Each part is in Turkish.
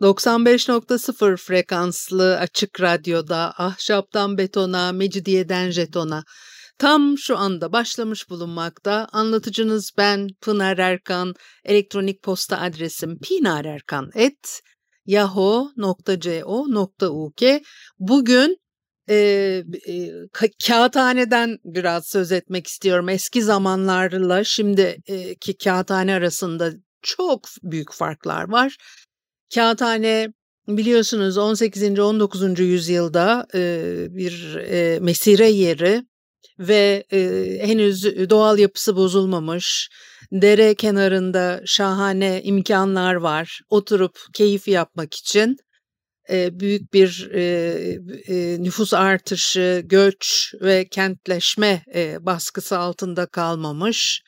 95.0 frekanslı açık radyoda ahşaptan betona, mecidiyeden jetona tam şu anda başlamış bulunmakta. Anlatıcınız ben Pınar Erkan. Elektronik posta adresim pinarerkan.yahoo.co.uk Bugün e, e, kağıthaneden biraz söz etmek istiyorum. Eski zamanlarla şimdiki kağıthane arasında çok büyük farklar var. Kağıthane biliyorsunuz 18. 19. yüzyılda bir mesire yeri ve henüz doğal yapısı bozulmamış, dere kenarında şahane imkanlar var. Oturup keyif yapmak için büyük bir nüfus artışı, göç ve kentleşme baskısı altında kalmamış.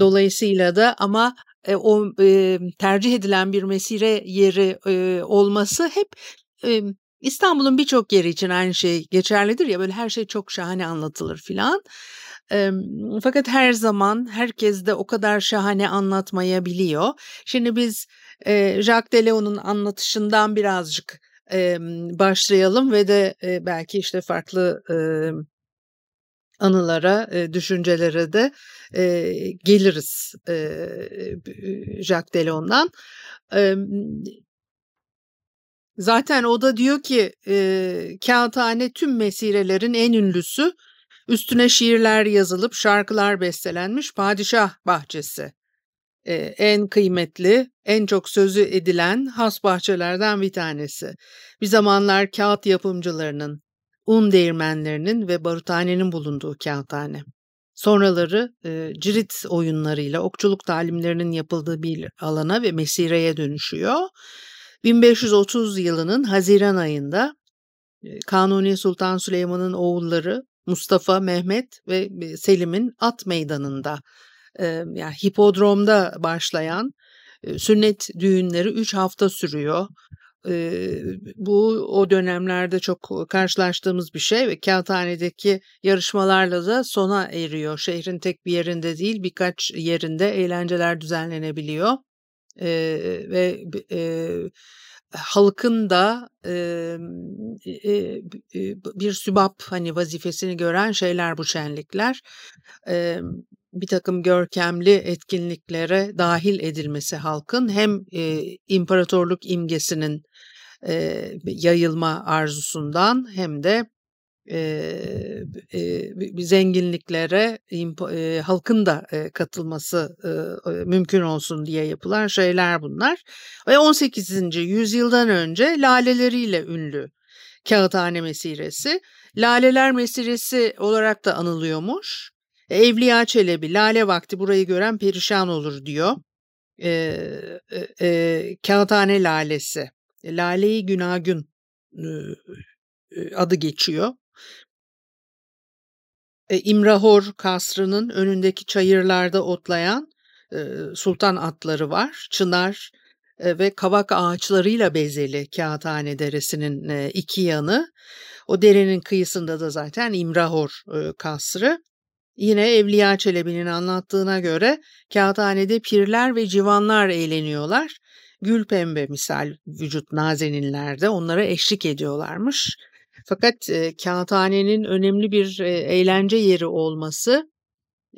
Dolayısıyla da ama e, o e, tercih edilen bir mesire yeri e, olması hep e, İstanbul'un birçok yeri için aynı şey geçerlidir ya böyle her şey çok şahane anlatılır filan. Fakat her zaman herkes de o kadar şahane anlatmayabiliyor. Şimdi biz Jacques Deleon'un anlatışından birazcık başlayalım ve de belki işte farklı anılara, e, düşüncelere de e, geliriz e, Jacques Delon'dan. E, zaten o da diyor ki e, kağıthane tüm mesirelerin en ünlüsü, üstüne şiirler yazılıp şarkılar bestelenmiş padişah bahçesi. E, en kıymetli, en çok sözü edilen has bahçelerden bir tanesi. Bir zamanlar kağıt yapımcılarının, un değirmenlerinin ve baruthanenin bulunduğu kağıthane. Sonraları e, cirit oyunlarıyla okçuluk talimlerinin yapıldığı bir alana ve mesireye dönüşüyor. 1530 yılının Haziran ayında Kanuni Sultan Süleyman'ın oğulları Mustafa, Mehmet ve Selim'in at meydanında e, yani hipodromda başlayan e, sünnet düğünleri 3 hafta sürüyor bu o dönemlerde çok karşılaştığımız bir şey ve kağıthanedeki yarışmalarla da sona eriyor. Şehrin tek bir yerinde değil birkaç yerinde eğlenceler düzenlenebiliyor e, ve e, halkın da e, e, bir sübap hani vazifesini gören şeyler bu şenlikler. E, bir takım görkemli etkinliklere dahil edilmesi halkın hem e, imparatorluk imgesinin e, yayılma arzusundan hem de e, e, zenginliklere e, halkın da e, katılması e, mümkün olsun diye yapılan şeyler bunlar. Ve 18. yüzyıldan önce laleleriyle ünlü kağıthane mesiresi. Laleler mesiresi olarak da anılıyormuş. Evliya Çelebi, Lale vakti burayı gören perişan olur diyor. E, e, e, Kağıthane Lalesi. Lale-i Günagün e, adı geçiyor. E, İmrahor kasrının önündeki çayırlarda otlayan e, sultan atları var. Çınar e, ve kavak ağaçlarıyla bezeli Kağıthane Deresi'nin e, iki yanı. O derenin kıyısında da zaten İmrahor e, kasrı. Yine Evliya Çelebi'nin anlattığına göre kağıthanede pirler ve civanlar eğleniyorlar. Gül pembe misal vücut nazeninlerde onlara eşlik ediyorlarmış. Fakat e, kağıthanenin önemli bir e, eğlence yeri olması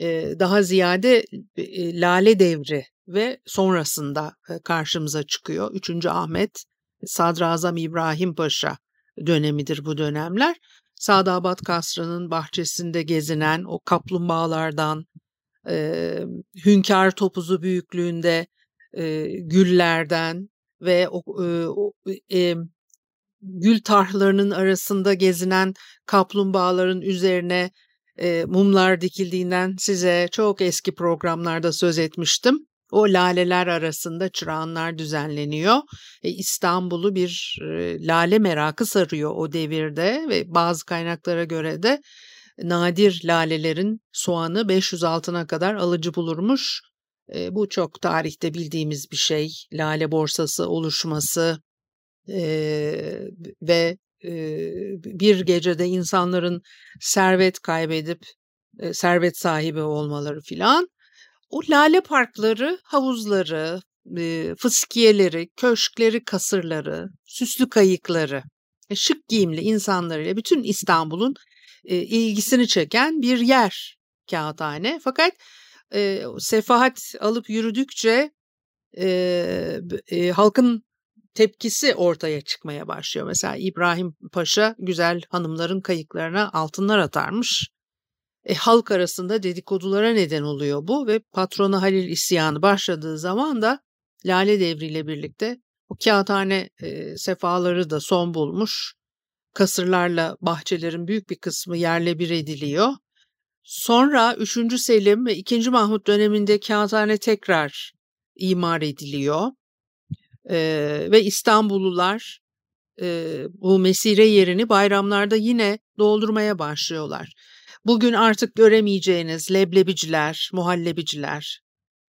e, daha ziyade e, Lale Devri ve sonrasında e, karşımıza çıkıyor. 3. Ahmet, Sadrazam İbrahim Paşa dönemidir bu dönemler. Sadabat Kasrı'nın bahçesinde gezinen o kaplumbağalardan, e, hünkâr topuzu büyüklüğünde e, güllerden ve o, e, e, gül tarhlarının arasında gezinen kaplumbağaların üzerine e, mumlar dikildiğinden size çok eski programlarda söz etmiştim. O laleler arasında çırağanlar düzenleniyor. E, İstanbul'u bir e, lale merakı sarıyor o devirde ve bazı kaynaklara göre de nadir lalelerin soğanı 500 altına kadar alıcı bulurmuş. E, bu çok tarihte bildiğimiz bir şey. Lale borsası oluşması e, ve e, bir gecede insanların servet kaybedip e, servet sahibi olmaları filan. O lale parkları, havuzları, fıskiyeleri, köşkleri, kasırları, süslü kayıkları, e, şık giyimli insanlarıyla bütün İstanbul'un ilgisini çeken bir yer kağıthane. Fakat e, sefahat alıp yürüdükçe e, e, halkın tepkisi ortaya çıkmaya başlıyor. Mesela İbrahim Paşa güzel hanımların kayıklarına altınlar atarmış. E, halk arasında dedikodulara neden oluyor bu ve patronu Halil isyanı başladığı zaman da Lale Devri ile birlikte o kağıthane e, sefaları da son bulmuş. Kasırlarla bahçelerin büyük bir kısmı yerle bir ediliyor. Sonra 3. Selim ve 2. Mahmut döneminde kağıthane tekrar imar ediliyor. Ee, ve İstanbullular e, bu mesire yerini bayramlarda yine doldurmaya başlıyorlar. Bugün artık göremeyeceğiniz leblebiciler, muhallebiciler,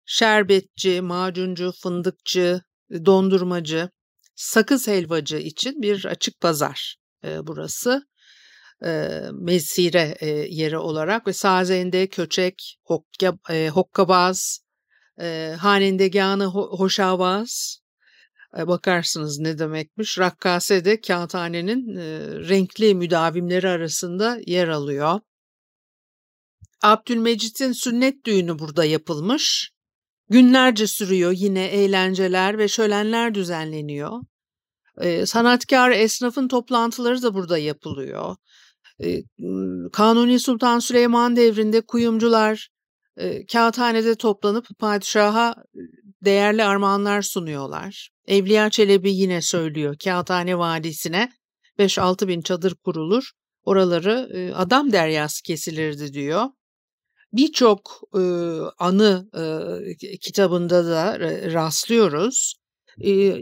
şerbetçi, macuncu, fındıkçı, dondurmacı, sakız helvacı için bir açık pazar e, burası. E, mesire e, yeri olarak ve sazende, köçek, hokka, e, hokkabaz, e, hanendeganı ho, hoşavaz, e, bakarsınız ne demekmiş. Rakkase de kağıthanenin e, renkli müdavimleri arasında yer alıyor. Abdülmecit'in sünnet düğünü burada yapılmış. Günlerce sürüyor yine eğlenceler ve şölenler düzenleniyor. Ee, sanatkar esnafın toplantıları da burada yapılıyor. Ee, Kanuni Sultan Süleyman devrinde kuyumcular e, kağıthanede toplanıp padişaha değerli armağanlar sunuyorlar. Evliya Çelebi yine söylüyor Kağıthane Vadisi'ne 5-6 bin çadır kurulur. Oraları e, adam deryası kesilirdi diyor birçok e, anı e, kitabında da rastlıyoruz. E,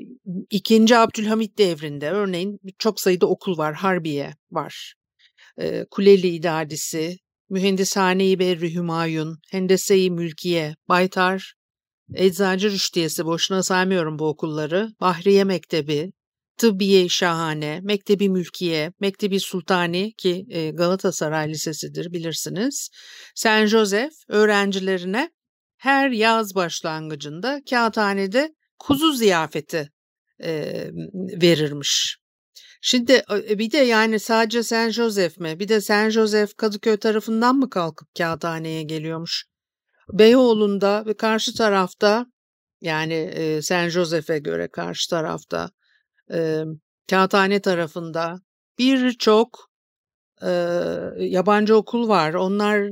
İkinci Abdülhamit devrinde örneğin çok sayıda okul var, Harbiye var. E, Kuleli İdadisi, Mühendishane-i Berri Hümayun, Hendese-i Mülkiye, Baytar, Eczacı Rüştiyesi boşuna saymıyorum bu okulları, Bahriye Mektebi, Tıbbiye Şahane, Mektebi Mülkiye, Mektebi Sultani ki e, Galatasaray Lisesi'dir bilirsiniz. Saint Joseph öğrencilerine her yaz başlangıcında kağıthanede kuzu ziyafeti e, verirmiş. Şimdi e, bir de yani sadece Saint Joseph mi? Bir de Saint Joseph Kadıköy tarafından mı kalkıp kağıthaneye geliyormuş? Beyoğlu'nda ve karşı tarafta yani e, Saint Joseph'e göre karşı tarafta e, kağıthane tarafında birçok e, yabancı okul var. Onlar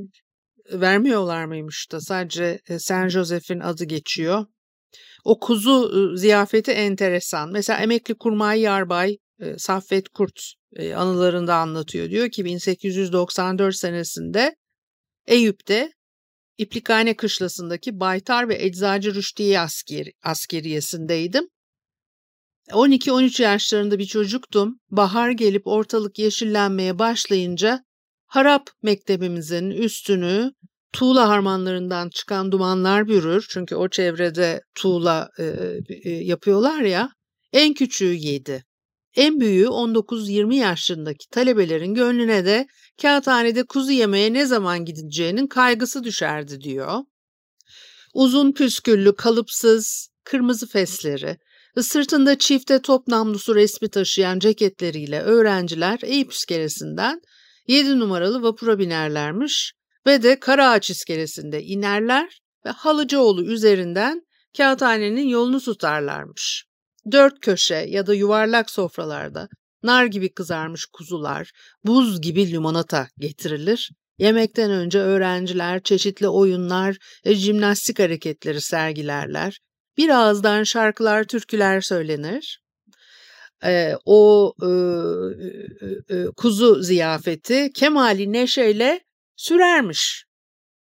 vermiyorlar mıymış da sadece Saint Joseph'in adı geçiyor. O kuzu ziyafeti enteresan. Mesela emekli kurmay yarbay Saffet Kurt anılarında anlatıyor. Diyor ki 1894 senesinde Eyüp'te İplikhane Kışlası'ndaki Baytar ve Eczacı Rüştiye asker, askeriyesindeydim. 12-13 yaşlarında bir çocuktum. Bahar gelip ortalık yeşillenmeye başlayınca harap mektebimizin üstünü tuğla harmanlarından çıkan dumanlar bürür. Çünkü o çevrede tuğla e, e, yapıyorlar ya. En küçüğü yedi. En büyüğü 19-20 yaşındaki talebelerin gönlüne de kağıthanede kuzu yemeye ne zaman gideceğinin kaygısı düşerdi diyor. Uzun püsküllü, kalıpsız, kırmızı fesleri, Sırtında çifte top namlusu resmi taşıyan ceketleriyle öğrenciler Eyüp iskelesinden 7 numaralı vapura binerlermiş ve de Karaağaç iskelesinde inerler ve Halıcıoğlu üzerinden kağıthanenin yolunu tutarlarmış. Dört köşe ya da yuvarlak sofralarda nar gibi kızarmış kuzular, buz gibi limonata getirilir. Yemekten önce öğrenciler çeşitli oyunlar ve jimnastik hareketleri sergilerler bir ağızdan şarkılar, türküler söylenir. Ee, o e, e, e, kuzu ziyafeti kemali neşeyle sürermiş.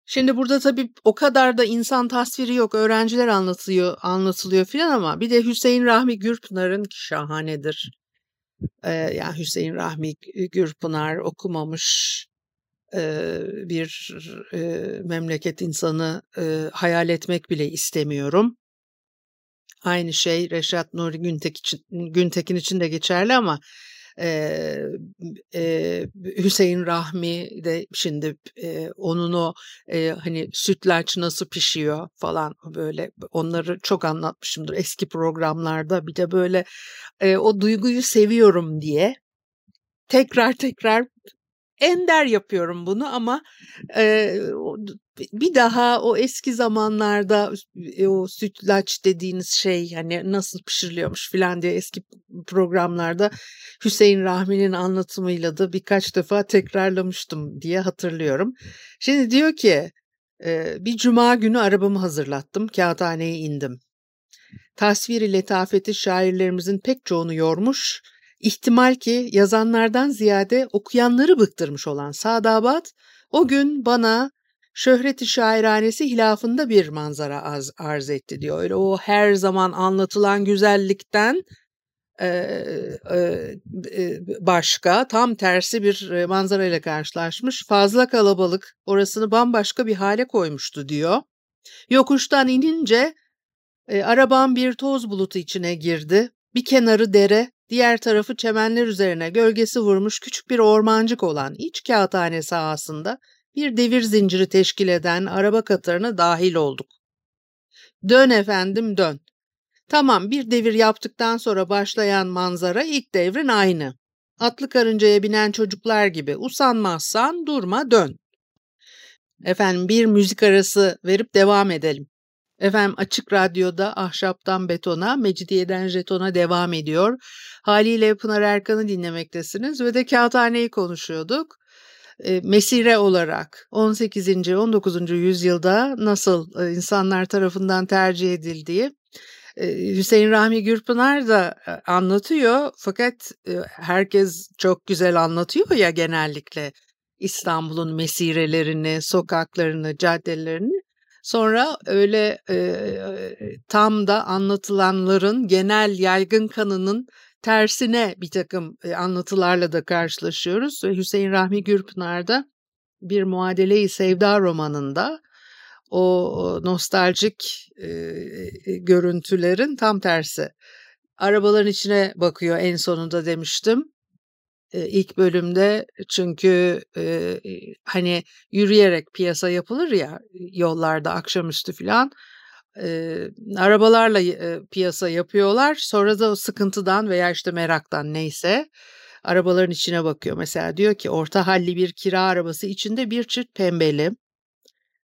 Şimdi burada tabii o kadar da insan tasviri yok. Öğrenciler anlatılıyor, anlatılıyor filan ama bir de Hüseyin Rahmi Gürpınar'ın şahanedir. Ee, yani Hüseyin Rahmi Gürpınar okumamış e, bir e, memleket insanı e, hayal etmek bile istemiyorum. Aynı şey Reşat Nuri Güntek için, Güntekin için de geçerli ama e, e, Hüseyin Rahmi de şimdi e, onun o e, hani sütlaç nasıl pişiyor falan böyle. Onları çok anlatmışımdır eski programlarda. Bir de böyle e, o duyguyu seviyorum diye tekrar tekrar ender yapıyorum bunu ama e, bir daha o eski zamanlarda e, o sütlaç dediğiniz şey hani nasıl pişiriliyormuş filan diye eski programlarda Hüseyin Rahmi'nin anlatımıyla da birkaç defa tekrarlamıştım diye hatırlıyorum. Şimdi diyor ki bir cuma günü arabamı hazırlattım kağıthaneye indim. Tasviri letafeti şairlerimizin pek çoğunu yormuş İhtimal ki yazanlardan ziyade okuyanları bıktırmış olan Sadabat o gün bana şöhreti şairanesi hilafında bir manzara az, arz etti diyor. Öyle o her zaman anlatılan güzellikten e, e, başka tam tersi bir manzara ile karşılaşmış. Fazla kalabalık orasını bambaşka bir hale koymuştu diyor. Yokuştan inince e, arabam bir toz bulutu içine girdi. Bir kenarı dere, diğer tarafı çemenler üzerine gölgesi vurmuş küçük bir ormancık olan iç kağıthane sahasında bir devir zinciri teşkil eden araba katırına dahil olduk. Dön efendim dön. Tamam bir devir yaptıktan sonra başlayan manzara ilk devrin aynı. Atlı karıncaya binen çocuklar gibi usanmazsan durma dön. Efendim bir müzik arası verip devam edelim. Efendim Açık Radyo'da Ahşaptan Betona, Mecidiyeden Jeton'a devam ediyor. Haliyle Pınar Erkan'ı dinlemektesiniz ve de Kağıthane'yi konuşuyorduk. Mesire olarak 18. 19. yüzyılda nasıl insanlar tarafından tercih edildiği Hüseyin Rahmi Gürpınar da e, anlatıyor fakat e, herkes çok güzel anlatıyor ya genellikle İstanbul'un mesirelerini, sokaklarını, caddelerini. Sonra öyle e, tam da anlatılanların genel yaygın kanının tersine bir takım e, anlatılarla da karşılaşıyoruz. Hüseyin Rahmi Gürpınar'da bir Muadele-i Sevda romanında o nostaljik e, görüntülerin tam tersi. Arabaların içine bakıyor en sonunda demiştim ilk bölümde çünkü e, hani yürüyerek piyasa yapılır ya yollarda akşamüstü filan e, arabalarla e, piyasa yapıyorlar sonra da sıkıntıdan veya işte meraktan neyse arabaların içine bakıyor mesela diyor ki orta halli bir kira arabası içinde bir çift pembeli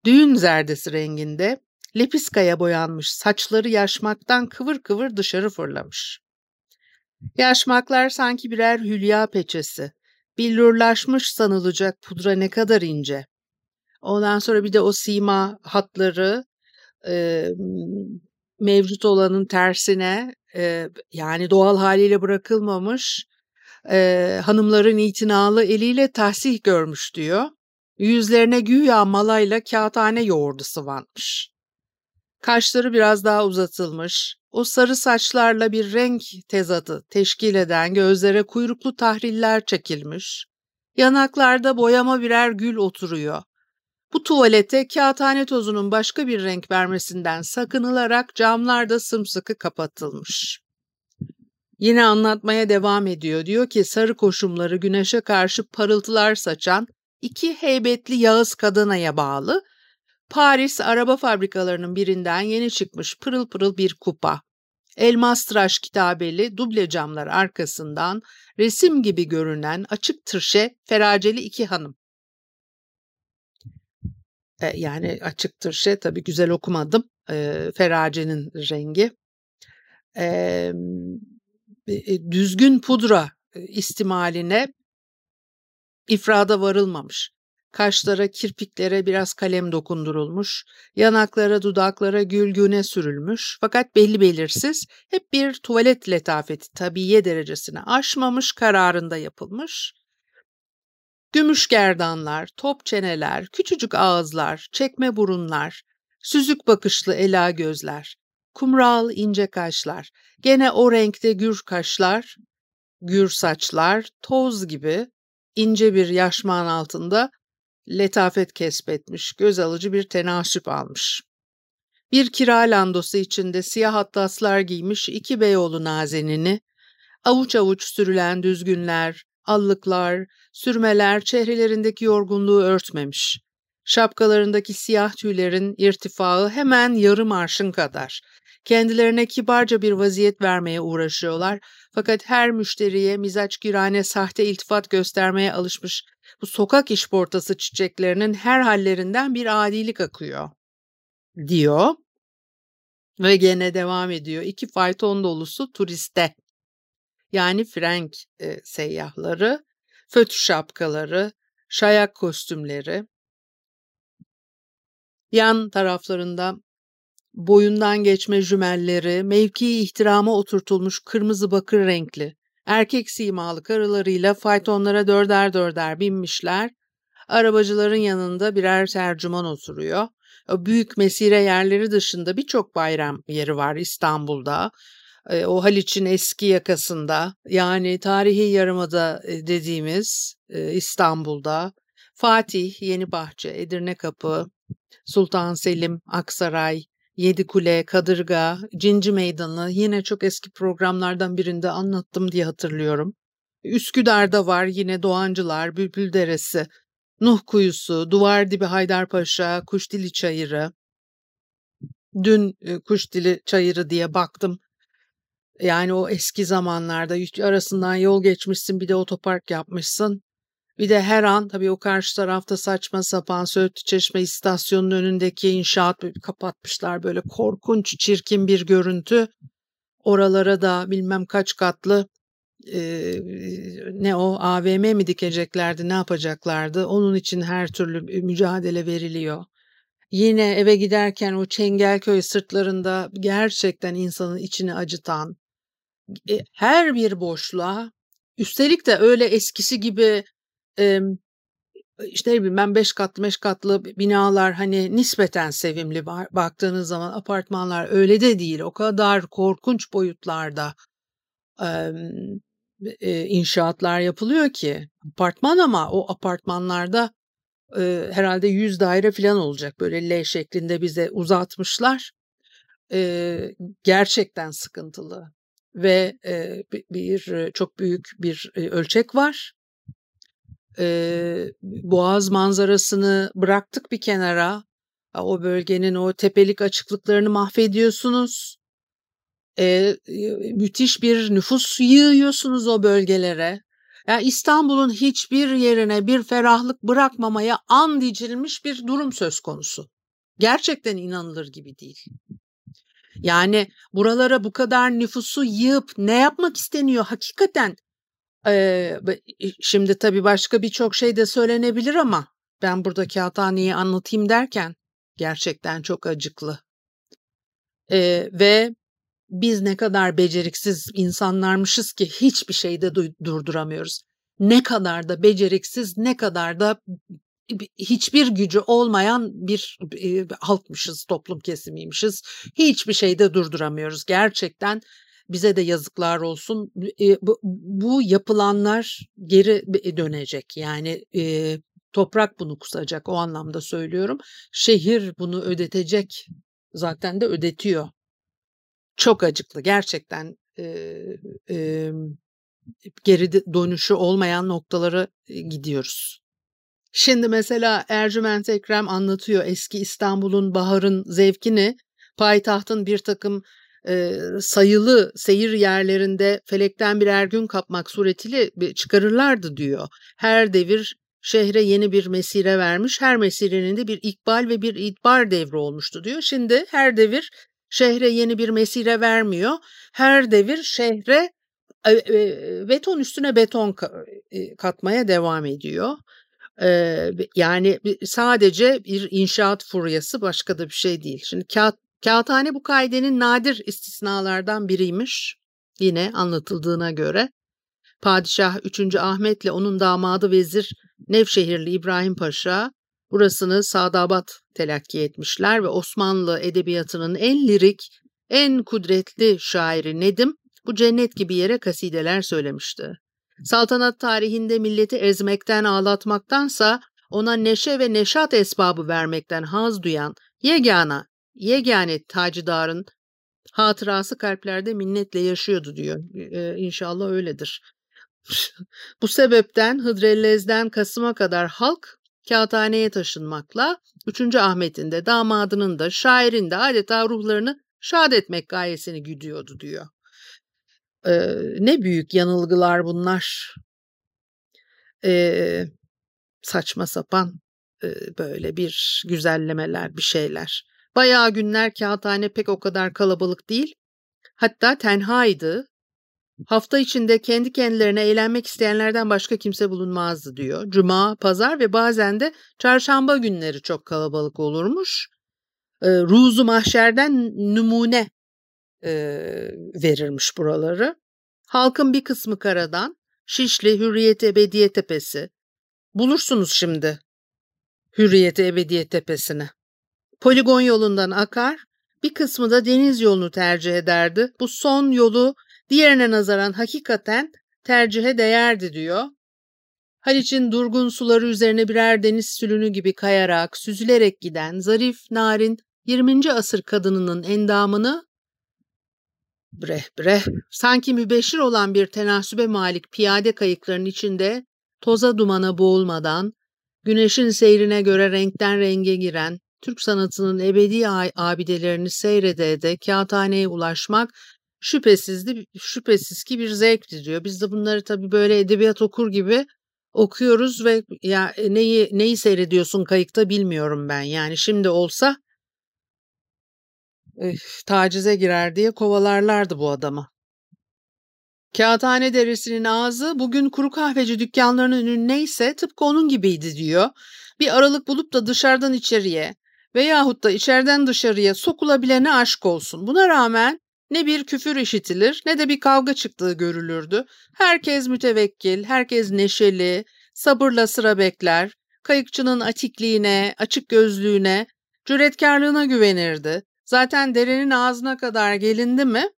düğün zerdesi renginde lepiskaya boyanmış saçları yaşmaktan kıvır kıvır dışarı fırlamış. Yaşmaklar sanki birer hülya peçesi. Billurlaşmış sanılacak pudra ne kadar ince. Ondan sonra bir de o sima hatları e, mevcut olanın tersine e, yani doğal haliyle bırakılmamış e, hanımların itinalı eliyle tahsih görmüş diyor. Yüzlerine güya malayla kağıthane yoğurdu sıvanmış. Kaşları biraz daha uzatılmış, o sarı saçlarla bir renk tezatı teşkil eden gözlere kuyruklu tahriller çekilmiş, yanaklarda boyama birer gül oturuyor. Bu tuvalete kağıthane tozunun başka bir renk vermesinden sakınılarak camlar da sımsıkı kapatılmış. Yine anlatmaya devam ediyor. Diyor ki sarı koşumları güneşe karşı parıltılar saçan iki heybetli Yağız kadınaya bağlı Paris araba fabrikalarının birinden yeni çıkmış pırıl pırıl bir kupa. Elmas tıraş kitabeli duble camlar arkasından resim gibi görünen açık tırşe feraceli iki hanım. E, yani açık tırşe tabii güzel okumadım. E, feracenin rengi. E, düzgün pudra istimaline ifrada varılmamış. Kaşlara, kirpiklere biraz kalem dokundurulmuş, yanaklara, dudaklara gülgüne sürülmüş fakat belli belirsiz hep bir tuvalet letafeti tabiye derecesine aşmamış kararında yapılmış. Gümüş gerdanlar, top çeneler, küçücük ağızlar, çekme burunlar, süzük bakışlı ela gözler, kumral ince kaşlar, gene o renkte gür kaşlar, gür saçlar, toz gibi ince bir yaşman altında letafet kesbetmiş, göz alıcı bir tenasüp almış. Bir kira landosu içinde siyah atlaslar giymiş iki beyoğlu nazenini, avuç avuç sürülen düzgünler, allıklar, sürmeler çehrelerindeki yorgunluğu örtmemiş. Şapkalarındaki siyah tüylerin irtifağı hemen yarım arşın kadar. Kendilerine kibarca bir vaziyet vermeye uğraşıyorlar fakat her müşteriye mizaç girane sahte iltifat göstermeye alışmış bu sokak işportası çiçeklerinin her hallerinden bir adilik akıyor, diyor. Ve gene devam ediyor. İki fayton dolusu turiste, yani Frank e, seyyahları, fötü şapkaları, şayak kostümleri, yan taraflarında boyundan geçme jümelleri, mevki ihtirama oturtulmuş kırmızı bakır renkli, erkek simalı karılarıyla faytonlara dörder dörder binmişler. Arabacıların yanında birer tercüman oturuyor. O büyük mesire yerleri dışında birçok bayram yeri var İstanbul'da. O Haliç'in eski yakasında yani tarihi yarımada dediğimiz İstanbul'da Fatih, Yenibahçe, Edirne Kapı, Sultan Selim, Aksaray, Yedikule, Kadırga, Cinci Meydanı yine çok eski programlardan birinde anlattım diye hatırlıyorum. Üsküdar'da var yine Doğancılar, Bülbül Deresi, Nuh Kuyusu, Duvar Dibi Haydarpaşa, Kuşdili Çayırı. Dün Kuşdili Çayırı diye baktım. Yani o eski zamanlarda arasından yol geçmişsin bir de otopark yapmışsın. Bir de her an tabii o karşı tarafta saçma sapan Söğütlü Çeşme istasyonunun önündeki inşaat kapatmışlar böyle korkunç çirkin bir görüntü. Oralara da bilmem kaç katlı e, ne o AVM mi dikeceklerdi ne yapacaklardı onun için her türlü mücadele veriliyor. Yine eve giderken o Çengelköy sırtlarında gerçekten insanın içini acıtan her bir boşluğa üstelik de öyle eskisi gibi e, işte ne bileyim ben beş katlı beş katlı binalar hani nispeten sevimli baktığınız zaman apartmanlar öyle de değil. O kadar korkunç boyutlarda e, inşaatlar yapılıyor ki. Apartman ama o apartmanlarda e, herhalde yüz daire falan olacak. Böyle L şeklinde bize uzatmışlar. E, gerçekten sıkıntılı ve e, bir çok büyük bir ölçek var e, boğaz manzarasını bıraktık bir kenara. O bölgenin o tepelik açıklıklarını mahvediyorsunuz. E, müthiş bir nüfus yığıyorsunuz o bölgelere. Yani İstanbul'un hiçbir yerine bir ferahlık bırakmamaya and içilmiş bir durum söz konusu. Gerçekten inanılır gibi değil. Yani buralara bu kadar nüfusu yığıp ne yapmak isteniyor hakikaten Eee, şimdi tabii başka birçok şey de söylenebilir ama ben burada kağıthaneyi anlatayım derken gerçekten çok acıklı. Eee, ve biz ne kadar beceriksiz insanlarmışız ki hiçbir şeyde durduramıyoruz. Ne kadar da beceriksiz, ne kadar da hiçbir gücü olmayan bir e, halkmışız, toplum kesimiymişiz. Hiçbir şeyde durduramıyoruz. Gerçekten bize de yazıklar olsun. E, bu, bu yapılanlar geri dönecek. Yani e, toprak bunu kusacak o anlamda söylüyorum. Şehir bunu ödetecek. Zaten de ödetiyor. Çok acıklı gerçekten e, e, geri dönüşü olmayan noktalara gidiyoruz. Şimdi mesela Ercüment Ekrem anlatıyor eski İstanbul'un baharın zevkini, payitahtın bir takım e, sayılı seyir yerlerinde felekten birer gün kapmak suretiyle çıkarırlardı diyor. Her devir şehre yeni bir mesire vermiş, her mesirenin de bir ikbal ve bir idbar devri olmuştu diyor. Şimdi her devir şehre yeni bir mesire vermiyor. Her devir şehre e, e, beton üstüne beton katmaya devam ediyor. Yani sadece bir inşaat furyası başka da bir şey değil. Şimdi kağıt Kağıthane bu kaidenin nadir istisnalardan biriymiş. Yine anlatıldığına göre Padişah 3. Ahmet'le onun damadı vezir Nevşehirli İbrahim Paşa burasını Sadabat telakki etmişler ve Osmanlı edebiyatının en lirik, en kudretli şairi Nedim bu cennet gibi yere kasideler söylemişti. Saltanat tarihinde milleti ezmekten ağlatmaktansa ona neşe ve neşat esbabı vermekten haz duyan yegana, yegane tacidarın hatırası kalplerde minnetle yaşıyordu diyor. Ee, inşallah öyledir. Bu sebepten Hıdrellez'den Kasım'a kadar halk kağıthaneye taşınmakla 3. Ahmet'in de damadının da şairin de adeta ruhlarını şad etmek gayesini güdüyordu diyor. Ee, ne büyük yanılgılar bunlar. Ee, saçma sapan e, böyle bir güzellemeler bir şeyler. Bayağı günler kağıthane pek o kadar kalabalık değil. Hatta tenhaydı. Hafta içinde kendi kendilerine eğlenmek isteyenlerden başka kimse bulunmazdı diyor. Cuma, pazar ve bazen de çarşamba günleri çok kalabalık olurmuş. E, Ruzu mahşerden numune e, verirmiş buraları. Halkın bir kısmı karadan, Şişli, Hürriyet Ebediye Tepesi. Bulursunuz şimdi Hürriyet Ebediye Tepesi'ni. Poligon yolundan akar, bir kısmı da deniz yolunu tercih ederdi. Bu son yolu diğerine nazaran hakikaten tercihe değerdi diyor. Haliç'in durgun suları üzerine birer deniz sülünü gibi kayarak, süzülerek giden zarif, narin 20. asır kadınının endamını breh breh sanki mübeşir olan bir tenasübe malik piyade kayıkların içinde toza dumana boğulmadan, güneşin seyrine göre renkten renge giren, Türk sanatının ebedi abidelerini seyrede de kağıthaneye ulaşmak şüphesizdi, şüphesiz ki bir zevkti diyor. Biz de bunları tabii böyle edebiyat okur gibi okuyoruz ve ya e, neyi neyi seyrediyorsun kayıkta bilmiyorum ben. Yani şimdi olsa tacize girer diye kovalarlardı bu adama. Kağıthane derisinin ağzı bugün kuru kahveci dükkanlarının önündeyse tıpkı onun gibiydi diyor. Bir aralık bulup da dışarıdan içeriye veyahut da içeriden dışarıya sokulabilene aşk olsun. Buna rağmen ne bir küfür işitilir ne de bir kavga çıktığı görülürdü. Herkes mütevekkil, herkes neşeli, sabırla sıra bekler, kayıkçının atikliğine, açık gözlüğüne, cüretkarlığına güvenirdi. Zaten derenin ağzına kadar gelindi mi,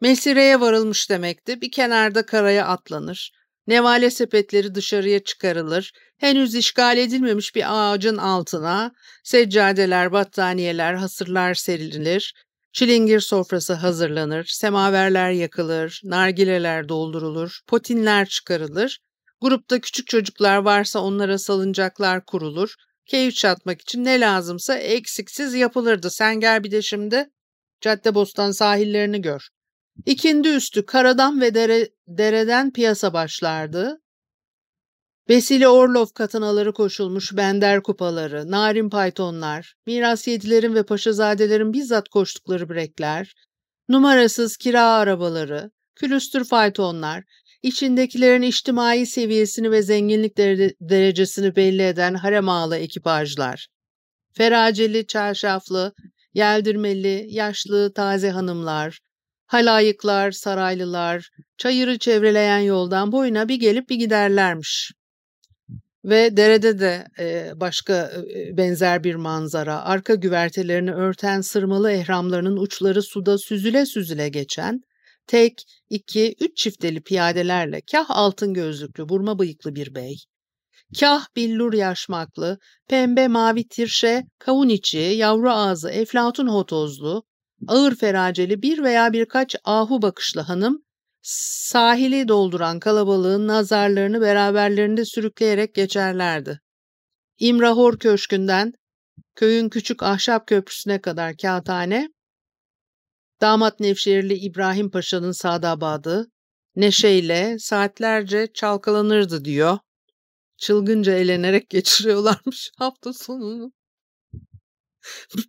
mesireye varılmış demekti. Bir kenarda karaya atlanır. Nevale sepetleri dışarıya çıkarılır. Henüz işgal edilmemiş bir ağacın altına seccadeler, battaniyeler, hasırlar serilir. Çilingir sofrası hazırlanır, semaverler yakılır, nargileler doldurulur, potinler çıkarılır. Grupta küçük çocuklar varsa onlara salıncaklar kurulur. Keyif çatmak için ne lazımsa eksiksiz yapılırdı. Sen gel bir de şimdi Caddebostan sahillerini gör. İkindi üstü karadan ve dere, dereden piyasa başlardı. Vesile Orlov katanaları koşulmuş bender kupaları, narin paytonlar, miras yedilerin ve paşazadelerin bizzat koştukları brekler, numarasız kira arabaları, külüstür faytonlar, içindekilerin içtimai seviyesini ve zenginlik derecesini belli eden harem ekipajlar, feraceli, çarşaflı, yeldirmeli, yaşlı, taze hanımlar, halayıklar, saraylılar, çayırı çevreleyen yoldan boyuna bir gelip bir giderlermiş. Ve derede de e, başka e, benzer bir manzara. Arka güvertelerini örten sırmalı ehramlarının uçları suda süzüle süzüle geçen, tek, iki, üç çifteli piyadelerle kah altın gözlüklü, burma bıyıklı bir bey, kah billur yaşmaklı, pembe mavi tirşe, kavun içi, yavru ağzı, eflatun hotozlu, ağır feraceli bir veya birkaç ahu bakışlı hanım sahili dolduran kalabalığın nazarlarını beraberlerinde sürükleyerek geçerlerdi. İmrahor Köşkü'nden köyün küçük ahşap köprüsüne kadar kağıthane, damat Nevşehirli İbrahim Paşa'nın sadabadı, neşeyle saatlerce çalkalanırdı diyor. Çılgınca eğlenerek geçiriyorlarmış hafta sonunu.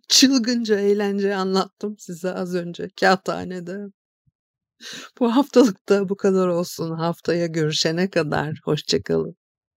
Çılgınca eğlence anlattım size az önce kağıthanede. Bu haftalık da bu kadar olsun. Haftaya görüşene kadar hoşçakalın.